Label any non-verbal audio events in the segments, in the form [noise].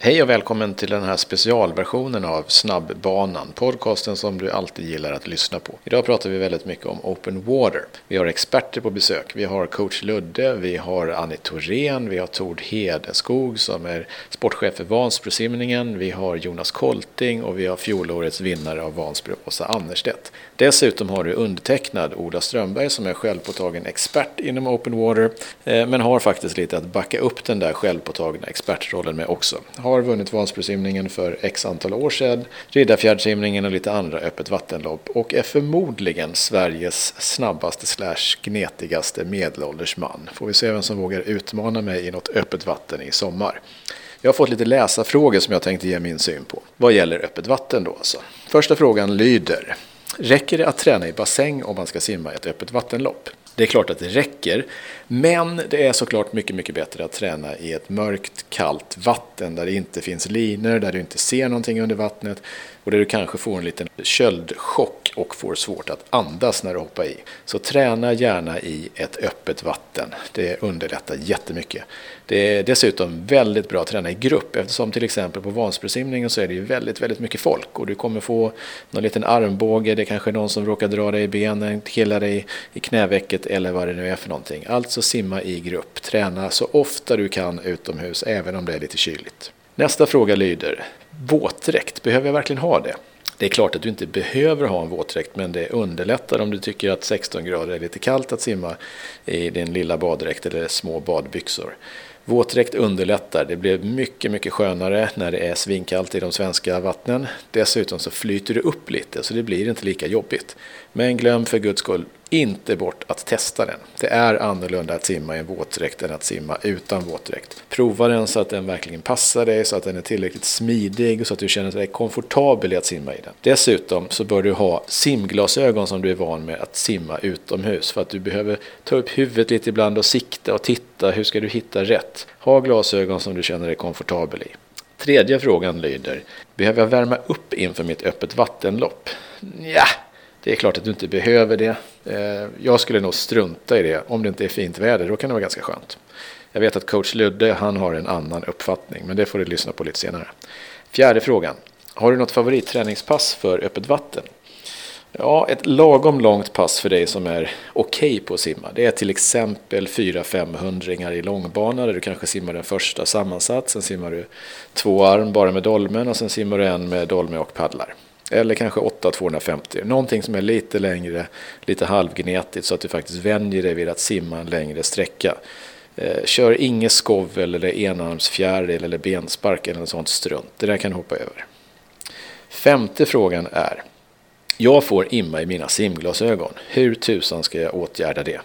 Hej och välkommen till den här specialversionen av Snabbbanan, podcasten som du alltid gillar att lyssna på. Idag pratar vi väldigt mycket om open water. Vi har experter på besök. Vi har coach Ludde, vi har Annie Thorén, vi har Tord Hedeskog som är sportchef för Vansbrosimningen, vi har Jonas Kolting och vi har fjolårets vinnare av Vansbro, Åsa Annerstedt. Dessutom har du undertecknad Ola Strömberg som är självpåtagen expert inom open water, eh, men har faktiskt lite att backa upp den där självpåtagna expertrollen med också har vunnit Vansbrosimningen för x antal år sedan, Riddarfjärdssimningen och lite andra öppet vattenlopp och är förmodligen Sveriges snabbaste slash gnetigaste medelålders man. Får vi se vem som vågar utmana mig i något öppet vatten i sommar. Jag har fått lite läsarfrågor som jag tänkte ge min syn på. Vad gäller öppet vatten då alltså. Första frågan lyder. Räcker det att träna i bassäng om man ska simma i ett öppet vattenlopp? Det är klart att det räcker, men det är såklart mycket, mycket bättre att träna i ett mörkt, kallt vatten där det inte finns linor, där du inte ser någonting under vattnet och där du kanske får en liten köldchock och får svårt att andas när du hoppar i. Så träna gärna i ett öppet vatten. Det underlättar jättemycket. Det är dessutom väldigt bra att träna i grupp eftersom till exempel på Vansbrosimningen så är det ju väldigt, väldigt mycket folk och du kommer få någon liten armbåge, det är kanske är någon som råkar dra dig i benen, killa dig i knävecket eller vad det nu är för någonting. Alltså så simma i grupp. Träna så ofta du kan utomhus även om det är lite kyligt. Nästa fråga lyder, våtdräkt, behöver jag verkligen ha det? Det är klart att du inte behöver ha en våtdräkt men det underlättar om du tycker att 16 grader är lite kallt att simma i din lilla baddräkt eller små badbyxor. Våtdräkt underlättar. Det blir mycket, mycket skönare när det är svinkallt i de svenska vattnen. Dessutom så flyter det upp lite så det blir inte lika jobbigt. Men glöm för guds skull inte bort att testa den. Det är annorlunda att simma i en våtdräkt än att simma utan våtdräkt. Prova den så att den verkligen passar dig, så att den är tillräckligt smidig och så att du känner dig komfortabel i att simma i den. Dessutom så bör du ha simglasögon som du är van med att simma utomhus för att du behöver ta upp huvudet lite ibland och sikta och titta. Hur ska du hitta rätt? Ha glasögon som du känner dig komfortabel i. Tredje frågan lyder, behöver jag värma upp inför mitt öppet vattenlopp? Ja, det är klart att du inte behöver det. Eh, jag skulle nog strunta i det. Om det inte är fint väder, då kan det vara ganska skönt. Jag vet att coach Ludde, han har en annan uppfattning, men det får du lyssna på lite senare. Fjärde frågan. Har du något favoritträningspass för öppet vatten? Ja, ett lagom långt pass för dig som är okej okay på att simma. Det är till exempel 4-500 i långbana där du kanske simmar den första sammansatt. Sen simmar du två arm bara med dolmen och sen simmar du en med dolme och paddlar. Eller kanske 8-250. Någonting som är lite längre, lite halvgnetigt så att du faktiskt vänjer dig vid att simma en längre sträcka. Eh, kör inget skovel eller enarmsfjäril eller benspark eller något sånt strunt. Det där kan du hoppa över. Femte frågan är. Jag får imma i mina simglasögon. Hur tusan ska jag åtgärda det?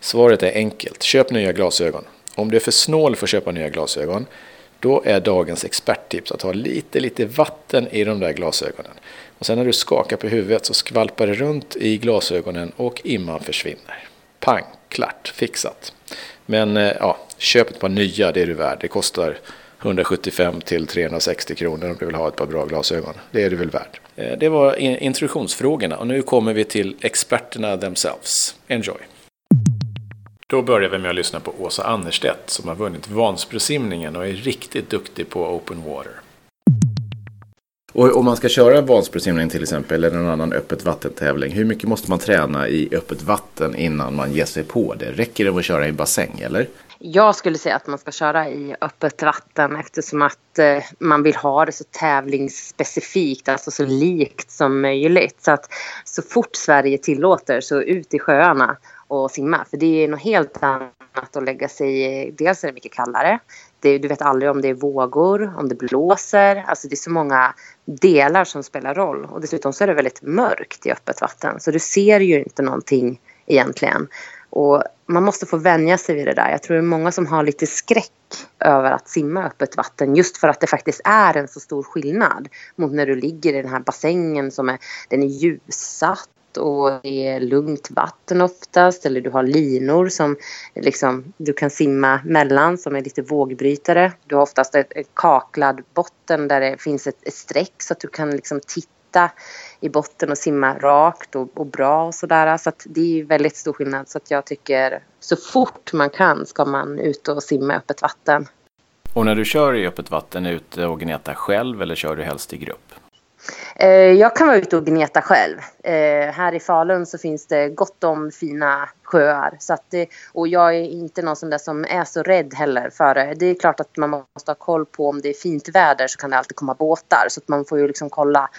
Svaret är enkelt. Köp nya glasögon. Om du är för snål för att köpa nya glasögon då är dagens experttips att ha lite, lite vatten i de där glasögonen. Och sen när du skakar på huvudet så skvalpar det runt i glasögonen och imman försvinner. Pang, klart, fixat. Men eh, ja, köp ett par nya, det är du värd. Det kostar 175 till 360 kronor om du vill ha ett par bra glasögon. Det är du väl värd. Eh, det var introduktionsfrågorna och nu kommer vi till experterna themselves. Enjoy! Då börjar vi med att lyssna på Åsa Annerstedt som har vunnit Vansbrosimningen och är riktigt duktig på open water. Och om man ska köra Vansbrosimning till exempel eller någon annan öppet vattentävling, hur mycket måste man träna i öppet vatten innan man ger sig på det? Räcker det att köra i bassäng eller? Jag skulle säga att man ska köra i öppet vatten eftersom att eh, man vill ha det så tävlingsspecifikt, alltså så likt som möjligt. Så att så fort Sverige tillåter så ut i sjöarna och simma. För det är något helt annat att lägga sig i. Dels är det mycket kallare. Det, du vet aldrig om det är vågor, om det blåser. Alltså det är så många delar som spelar roll. Och dessutom så är det väldigt mörkt i öppet vatten. Så du ser ju inte någonting egentligen. Och man måste få vänja sig vid det där. Jag tror det är många som har lite skräck över att simma öppet vatten just för att det faktiskt är en så stor skillnad mot när du ligger i den här bassängen som är, den är ljussatt och det är lugnt vatten oftast eller du har linor som liksom, du kan simma mellan som är lite vågbrytare. Du har oftast ett, ett kaklad botten där det finns ett, ett streck så att du kan liksom titta i botten och simma rakt och, och bra och sådär. Så att det är väldigt stor skillnad så att jag tycker så fort man kan ska man ut och simma i öppet vatten. Och när du kör i öppet vatten, är du ute och gnetar själv eller kör du helst i grupp? Eh, jag kan vara ute och gneta själv. Eh, här i Falun så finns det gott om fina sjöar. Så att det, och jag är inte någon som, där som är så rädd heller för det. Det är klart att man måste ha koll på om det är fint väder så kan det alltid komma båtar. Så att man får ju liksom kolla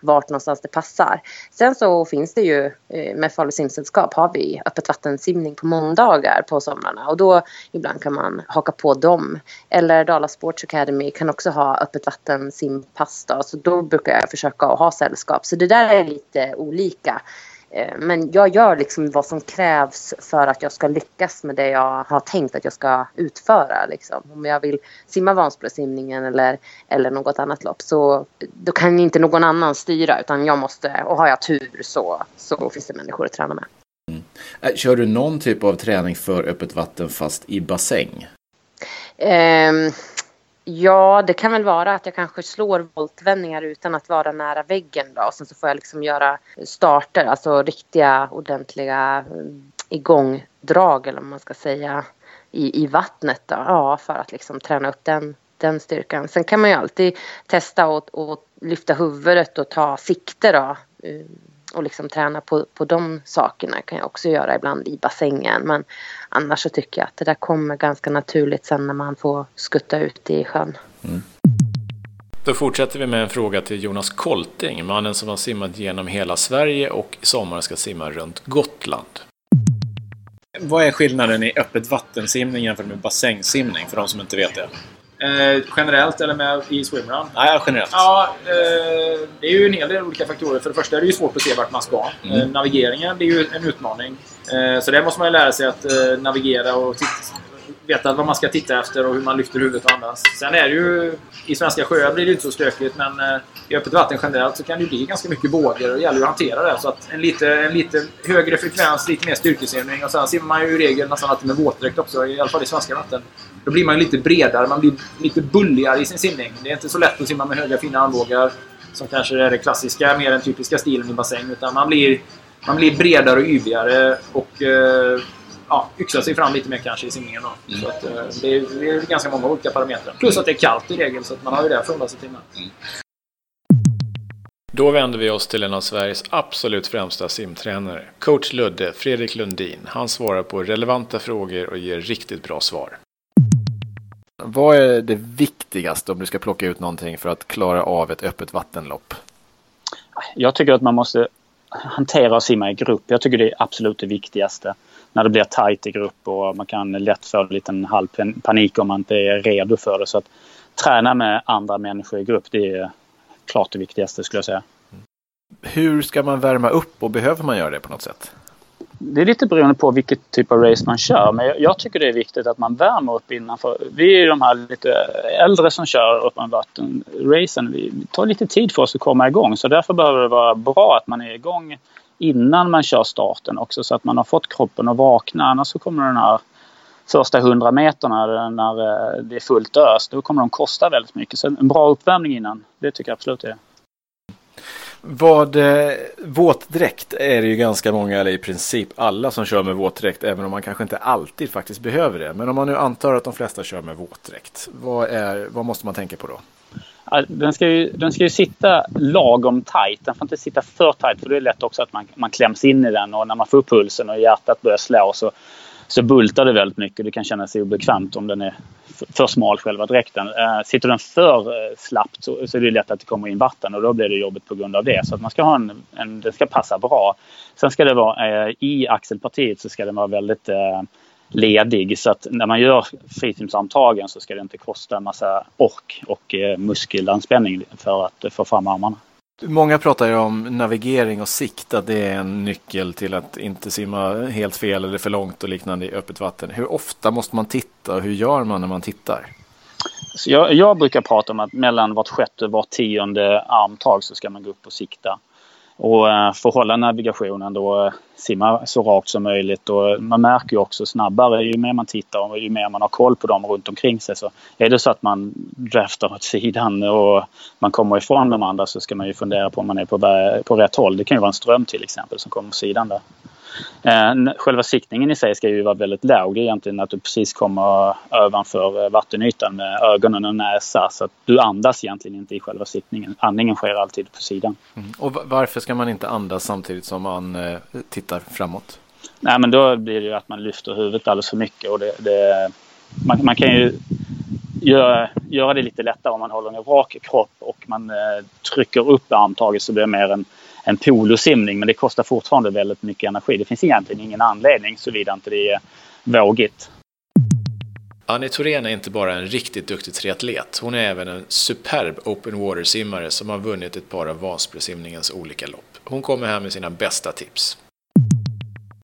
vart någonstans det passar. Sen så finns det ju eh, med Falu simsällskap har vi öppet vattensimning på måndagar på somrarna och då ibland kan man haka på dem. Eller Dala Sports Academy kan också ha öppet vatten simpass då, så då brukar jag försöka att ha sällskap. Så det där är lite olika. Eh, men jag gör liksom vad som krävs för att jag ska lyckas med det jag har tänkt att jag ska utföra. Liksom. Om jag vill simma Vansbrosimningen eller, eller något annat lopp så då kan inte någon annan styra utan jag måste, och har jag tur så, så finns det människor att träna med. Mm. Äh, kör du någon typ av träning för öppet vatten fast i bassäng? Um, Ja, det kan väl vara att jag kanske slår voltvändningar utan att vara nära väggen då. Och sen så får jag liksom göra starter, alltså riktiga ordentliga eh, igångdrag eller om man ska säga i, i vattnet då. Ja, för att liksom träna upp den, den styrkan. Sen kan man ju alltid testa att lyfta huvudet och ta sikte då eh, och liksom träna på, på de sakerna kan jag också göra ibland i bassängen. Men annars så tycker jag att det där kommer ganska naturligt sen när man får skutta ut i sjön. Mm. Då fortsätter vi med en fråga till Jonas Kolting, mannen som har simmat genom hela Sverige och i sommar ska simma runt Gotland. Vad är skillnaden i öppet vattensimning jämfört med bassängsimning för de som inte vet det? Eh, generellt eller med i swimrun? Nej, generellt. Ja, eh, det är ju en hel del olika faktorer. För det första är det ju svårt att se vart man ska. Mm. Eh, navigeringen, det är ju en utmaning. Eh, så där måste man ju lära sig att eh, navigera och veta vad man ska titta efter och hur man lyfter huvudet och andas. Sen är det ju... I svenska sjöar blir det inte så stökigt men eh, i öppet vatten generellt så kan det bli ganska mycket vågor och det gäller ju att hantera det. Så att en lite, en lite högre frekvens, lite mer styrkesimning och sen simmar man ju i regel nästan alltid med våtdräkt också, i alla fall i svenska vatten. Då blir man ju lite bredare, man blir lite bulligare i sin simning. Det är inte så lätt att simma med höga fina armbågar som kanske är det klassiska, mer den typiska stilen i bassäng. Utan man blir, man blir bredare och yvigare och eh, ja, yxar sig fram lite mer kanske i simningen. Då. Mm. Så att, eh, det, är, det, är, ganska många olika parametrar. Plus att det är kallt i regel, så att man har ju det att förhålla sig till. Mm. Då vänder vi oss till en av Sveriges absolut främsta simtränare, coach Ludde, Fredrik Lundin. Han svarar på relevanta frågor och ger riktigt bra svar. Vad är det viktigaste om du ska plocka ut någonting för att klara av ett öppet vattenlopp? Jag tycker att man måste hantera och simma i grupp. Jag tycker det är absolut det viktigaste. När det blir tajt i grupp och man kan lätt få en liten halv panik om man inte är redo för det. Så att träna med andra människor i grupp, det är klart det viktigaste skulle jag säga. Hur ska man värma upp och behöver man göra det på något sätt? det är lite beroende på vilket typ av race man kör. Men jag, tycker det är viktigt att man värmer upp innan. För vi är ju de här lite äldre som kör öppen vatten-racen. Vi tar lite tid för oss att komma igång. Så därför behöver det vara bra att man är igång innan man kör starten också. Så att man har fått kroppen att vakna. Annars så kommer den här första hundra meterna när eh, det är fullt ös, då kommer de kosta väldigt mycket. Så en bra uppvärmning innan, det tycker jag absolut är. Vad eh, våtdräkt är det ju ganska många, eller i princip alla som kör med våtdräkt, även om man kanske inte alltid faktiskt behöver det. Men om man nu antar att de flesta kör med våtdräkt, vad, är, vad måste man tänka på då? Den ska, ju, den ska ju sitta lagom tight. Den får inte sitta för tight för det är lätt också att man, man kläms in i den och när man får upp pulsen och hjärtat börjar slå så så bultar det väldigt mycket. Det kan kännas obekvämt om den är för smal själva dräkten. Eh, sitter den för eh, slappt så, så är det lätt att det kommer in vatten och då blir det jobbigt på grund av det. Så att man ska ha en, en den ska passa bra. Sen ska det vara eh, i axelpartiet så ska den vara väldigt eh, ledig så att när man gör frisimsamtagen så ska det inte kosta en massa ork och muskelanspänning för att få fram armarna. Många pratar ju om navigering och sikt, att det är en nyckel till att inte simma helt fel eller för långt och liknande i öppet vatten. Hur ofta måste man titta och hur gör man när man tittar? Jag, jag brukar prata om att mellan vart sjätte och vart tionde armtag så ska man gå upp och sikta. Och få för att hålla navigationen då eh, simma så rakt som möjligt. Och man märker ju också snabbare ju mer man tittar och ju mer man har koll på dem runt omkring sig. Så är det så att man draftar åt sidan och man kommer ifrån de andra så ska man ju fundera på om man är på, på rätt håll. Det kan ju vara en ström till exempel som kommer på sidan där. Eh, själva siktningen i sig ska ju vara väldigt låg. Egentligen att du precis kommer ovanför eh, vattenytan med ögonen och näsa. Så att du andas egentligen inte i själva siktningen. Andningen sker alltid på sidan. Mm. Och varför ska man inte andas samtidigt som man eh, tittar framåt? Nej men då blir det ju att man lyfter huvudet alldeles för mycket. Och det, det man, man, kan ju göra, göra det lite lättare om man håller en rak kropp och man eh, trycker upp armtaget så blir det mer en, en polosimning. Men det kostar fortfarande väldigt mycket energi. Det finns egentligen ingen anledning såvida inte det är vågigt. Annie Thorén är inte bara en riktigt duktig triatlet. Hon är även en superb open water-simmare som har vunnit ett par av Vansbrosimningens olika lopp. Hon kommer här med sina bästa tips.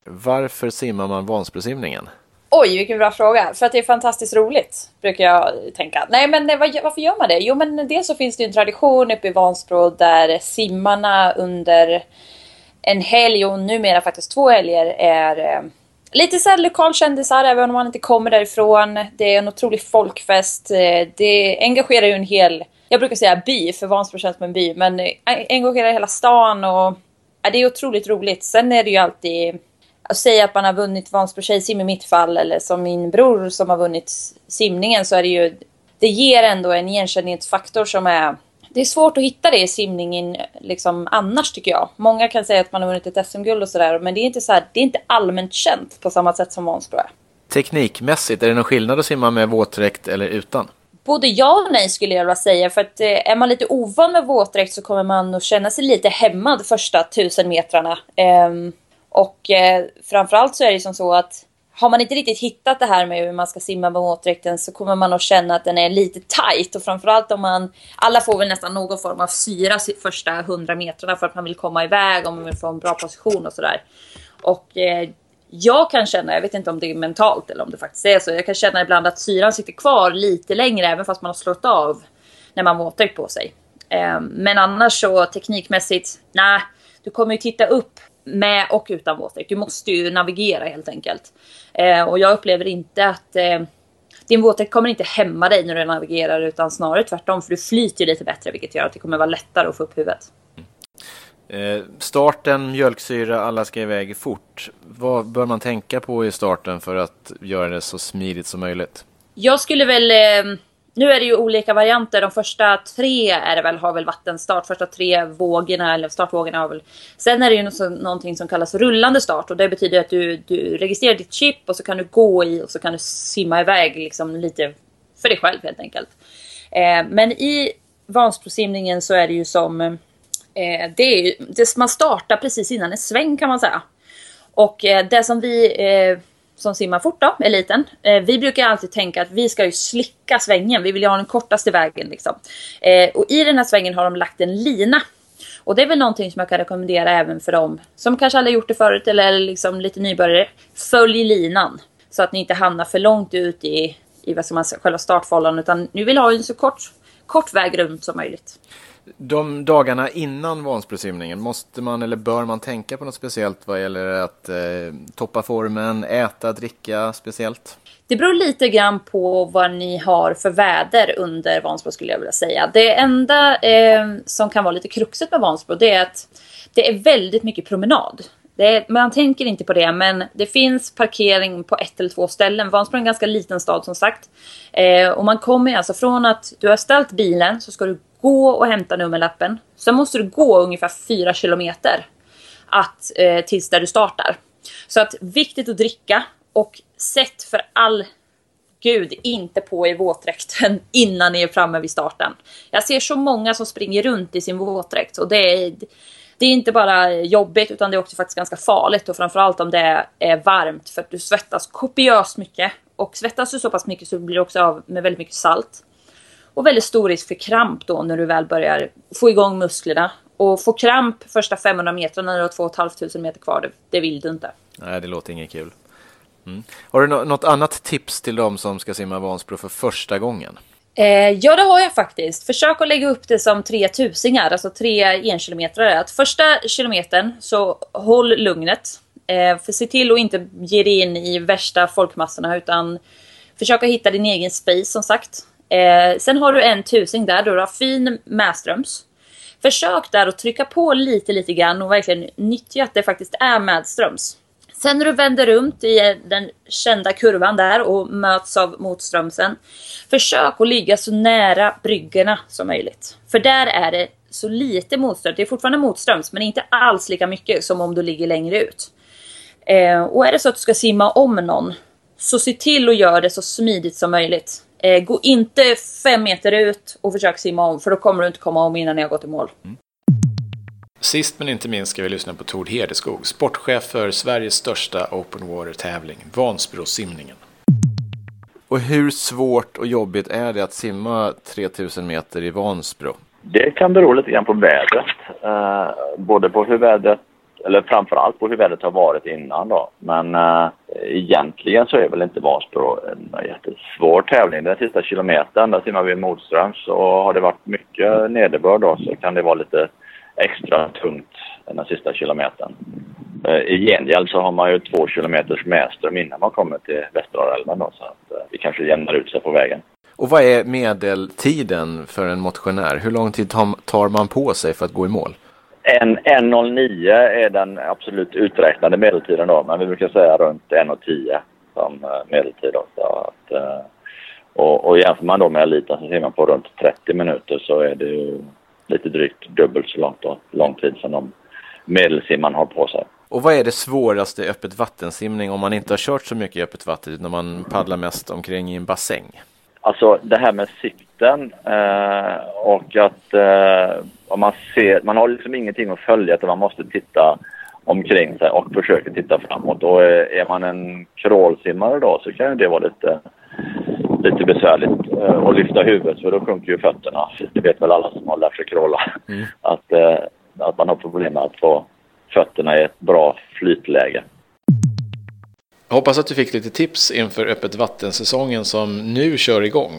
Varför simmar man Vansbrosimningen? Oj, vilken bra fråga. För att det är fantastiskt roligt, brukar jag tänka. Nej, men varför gör man det? Jo, men dels så finns det en tradition uppe i Vansbro där simmarna under en helg och numera faktiskt två helger är eh, lite så här lokalkändisar även om man inte kommer därifrån. Det är en otrolig folkfest. Eh, det engagerar ju en hel, jag brukar säga by, för Vansbro känns som en by, men eh, engagerar hela stan och ja, det är otroligt roligt. Sen är det ju alltid att säga att man har vunnit Vansbro tjejsim i mitt fall eller som min bror som har vunnit simningen så är det ju det ger ändå en igenkänningsfaktor som är det är svårt att hitta det i simningen liksom annars tycker jag. Många kan säga att man har vunnit ett SM-guld och sådär men det är inte så här, det är inte allmänt känt på samma sätt som Vansbro är. Teknikmässigt, är det någon skillnad att simma med våtdräkt eller utan? Både ja och nej skulle jag vilja säga. För att eh, är man lite ovan med våtdräkt så kommer man att känna sig lite hämmad första tusen metrarna. Um, och eh, framförallt så är det som så att har man inte riktigt hittat det här med hur man ska simma med våtdräkten så kommer man att känna att den är lite tight och framförallt om man alla får väl nästan någon form av syra första 100 metrarna för att man vill komma iväg och man vill få en bra position och sådär. Och eh, jag kan känna, jag vet inte om det är mentalt eller om det faktiskt är så, jag kan känna ibland att syran sitter kvar lite längre även fast man har slått av när man har våtdräkt på sig. Eh, men annars så teknikmässigt, nej, du kommer ju titta upp med och utan våtdräkt. Du måste ju navigera helt enkelt. Eh, och jag upplever inte att eh, din våtdräkt kommer inte hämma dig när du navigerar utan snarare tvärtom för du flyter lite bättre vilket gör att det kommer vara lättare att få upp huvudet. Eh, starten, mjölksyra, alla ska iväg fort. Vad bör man tänka på i starten för att göra det så smidigt som möjligt? Jag skulle väl eh, nu är det ju olika varianter. De första tre är det väl, har väl vattenstart. Första tre vågorna, eller startvågorna har väl... Sen är det ju någonting som kallas rullande start. Och det betyder att du, du registrerar ditt chip och så kan du gå i och så kan du simma iväg liksom lite för dig själv helt enkelt. Eh, men i Vansbrosimningen så är det ju som... Eh, det är ju, det, man startar precis innan en sväng kan man säga. Och eh, det som vi eh, som simmar fort då, eliten. Eh, vi brukar alltid tänka att vi ska ju slicka svängen. Vi vill ju ha den kortaste vägen liksom. Eh, och i den här svängen har de lagt en lina. Och det är väl någonting som jag kan rekommendera även för dem som kanske aldrig gjort det förut eller är liksom lite nybörjare. Följ linan. Så att ni inte hamnar för långt ut i, i vad ska man säga, själva startfållan utan ni vill ha en så kort, kort väg runt som möjligt. De dagarna innan Vansbrosimningen, måste man eller bör man tänka på något speciellt vad gäller att eh, toppa formen, äta, dricka speciellt? Det beror lite grann på vad ni har för väder under Vansbro skulle jag vilja säga. Det enda eh, som kan vara lite kruxet med Vansbro det är att det är väldigt mycket promenad. Är, man tänker inte på det, men det finns parkering på ett eller två ställen. Vansbro är en ganska liten stad som sagt. Eh, och man kommer alltså från att du har ställt bilen så ska du gå och hämta nummerlappen. Sen måste du gå ungefär 4 kilometer att, eh, tills där du startar. Så att viktigt att dricka och sätt för all gud inte på er våtdräkten [laughs] innan ni är framme vid starten. Jag ser så många som springer runt i sin våtdräkt och det är, det är inte bara jobbigt utan det är också faktiskt ganska farligt och framförallt om det är varmt för att du svettas kopiöst mycket. Och svettas du så pass mycket så blir du också av med väldigt mycket salt. Och väldigt stor risk för kramp då när du väl börjar få igång musklerna. Och få kramp första 500 metrarna när du har 2 500 meter kvar, det, det vill du inte. Nej, det låter inget kul. Mm. Har du något annat tips till dem som ska simma Vansbro för första gången? Eh, ja, det har jag faktiskt. Försök att lägga upp det som tre tusingar, alltså tre enkilometrare. Att första kilometern så håll lugnet. Eh, för se till att inte ge dig in i värsta folkmassorna utan försöka hitta din egen space som sagt. Eh, sen har du en tusing där, då du har fin medströms. Försök där att trycka på lite, lite grann och verkligen nyttja att det faktiskt är medströms. Sen när du vänder runt i den kända kurvan där och möts av motströmsen. Försök att ligga så nära bryggorna som möjligt. För där är det så lite motströms. Det är fortfarande motströms men inte alls lika mycket som om du ligger längre ut. Eh, och är det så att du ska simma om någon så se till att göra det så smidigt som möjligt. Eh, gå inte fem meter ut och försök simma om för då kommer du inte komma om innan ni har gått i mål. Mm. Sist men inte minst ska vi lyssna på Tord Hedeskog, sportchef för Sveriges största open water-tävling, Vansbrosimningen. Och hur svårt och jobbigt är det att simma 3000 meter i Vansbro? Det kan bero lite grann på vädret. Eh, både på hur vädret, eller framförallt på hur vädret har varit innan då. Men eh, egentligen så är väl inte Vansbro en jättesvår tävling. Den sista kilometern, där simmar vi motströms och har det varit mycket nederbörd då så kan det vara lite extra tungt den sista kilometern. Eh, I gengäld så har man ju två kilometers medström innan man kommer till Västerdalälven då, så att eh, det kanske jämnar ut sig på vägen. Och vad är medeltiden för en motionär? Hur lång tid tar man på sig för att gå i mål? En 1.09 är den absolut uträknade medeltiden då, men vi brukar säga runt 1.10 som eh, medeltid. Då, så att, och, och jämför man då med eliten så ser man på runt 30 minuter så är det ju lite drygt dubbelt så långt då, lång tid som de medelsimman har på sig. Och vad är det svåraste i öppet vattensimning om man inte har kört så mycket i öppet vatten när man paddlar mest omkring i en bassäng? Alltså det här med sikten eh, och att eh, om man ser, man har liksom ingenting att följa utan man måste titta omkring sig och försöka titta framåt. Och är man en crawlsimmare då så kan det vara lite lite besvärligt eh, att lyfta huvudet för då sjunker ju fötterna. Det vet väl alla som har lärt sig kråla. Mm. [laughs] Att, eh, att man har problem med att få fötterna i ett bra flytläge. Jag hoppas att du fick lite tips inför öppet vattensäsongen som nu kör igång.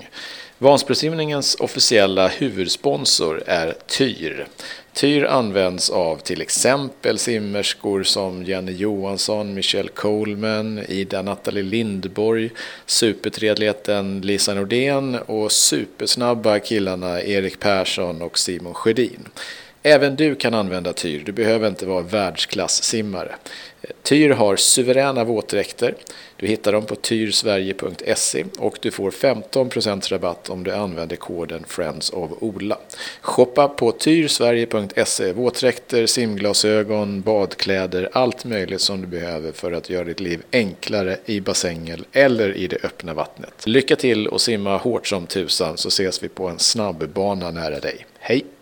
Vansbrosimningens officiella huvudsponsor är Tyr. Tyr används av till exempel simmerskor som Jenny Johansson, Michelle Coleman, Ida Nathalie Lindborg, supertredligheten Lisa Nordén och supersnabba killarna Erik Persson och Simon Sjödin. Även du kan använda Tyr, du behöver inte vara världsklassimmare. Tyr har suveräna våtdräkter. Du hittar dem på tyrsverige.se och du får 15% rabatt om du använder koden Friends of Ola. Shoppa på tyrsverige.se. Våtdräkter, simglasögon, badkläder, allt möjligt som du behöver för att göra ditt liv enklare i bassängen eller i det öppna vattnet. Lycka till och simma hårt som tusan så ses vi på en snabbbana nära dig. Hej!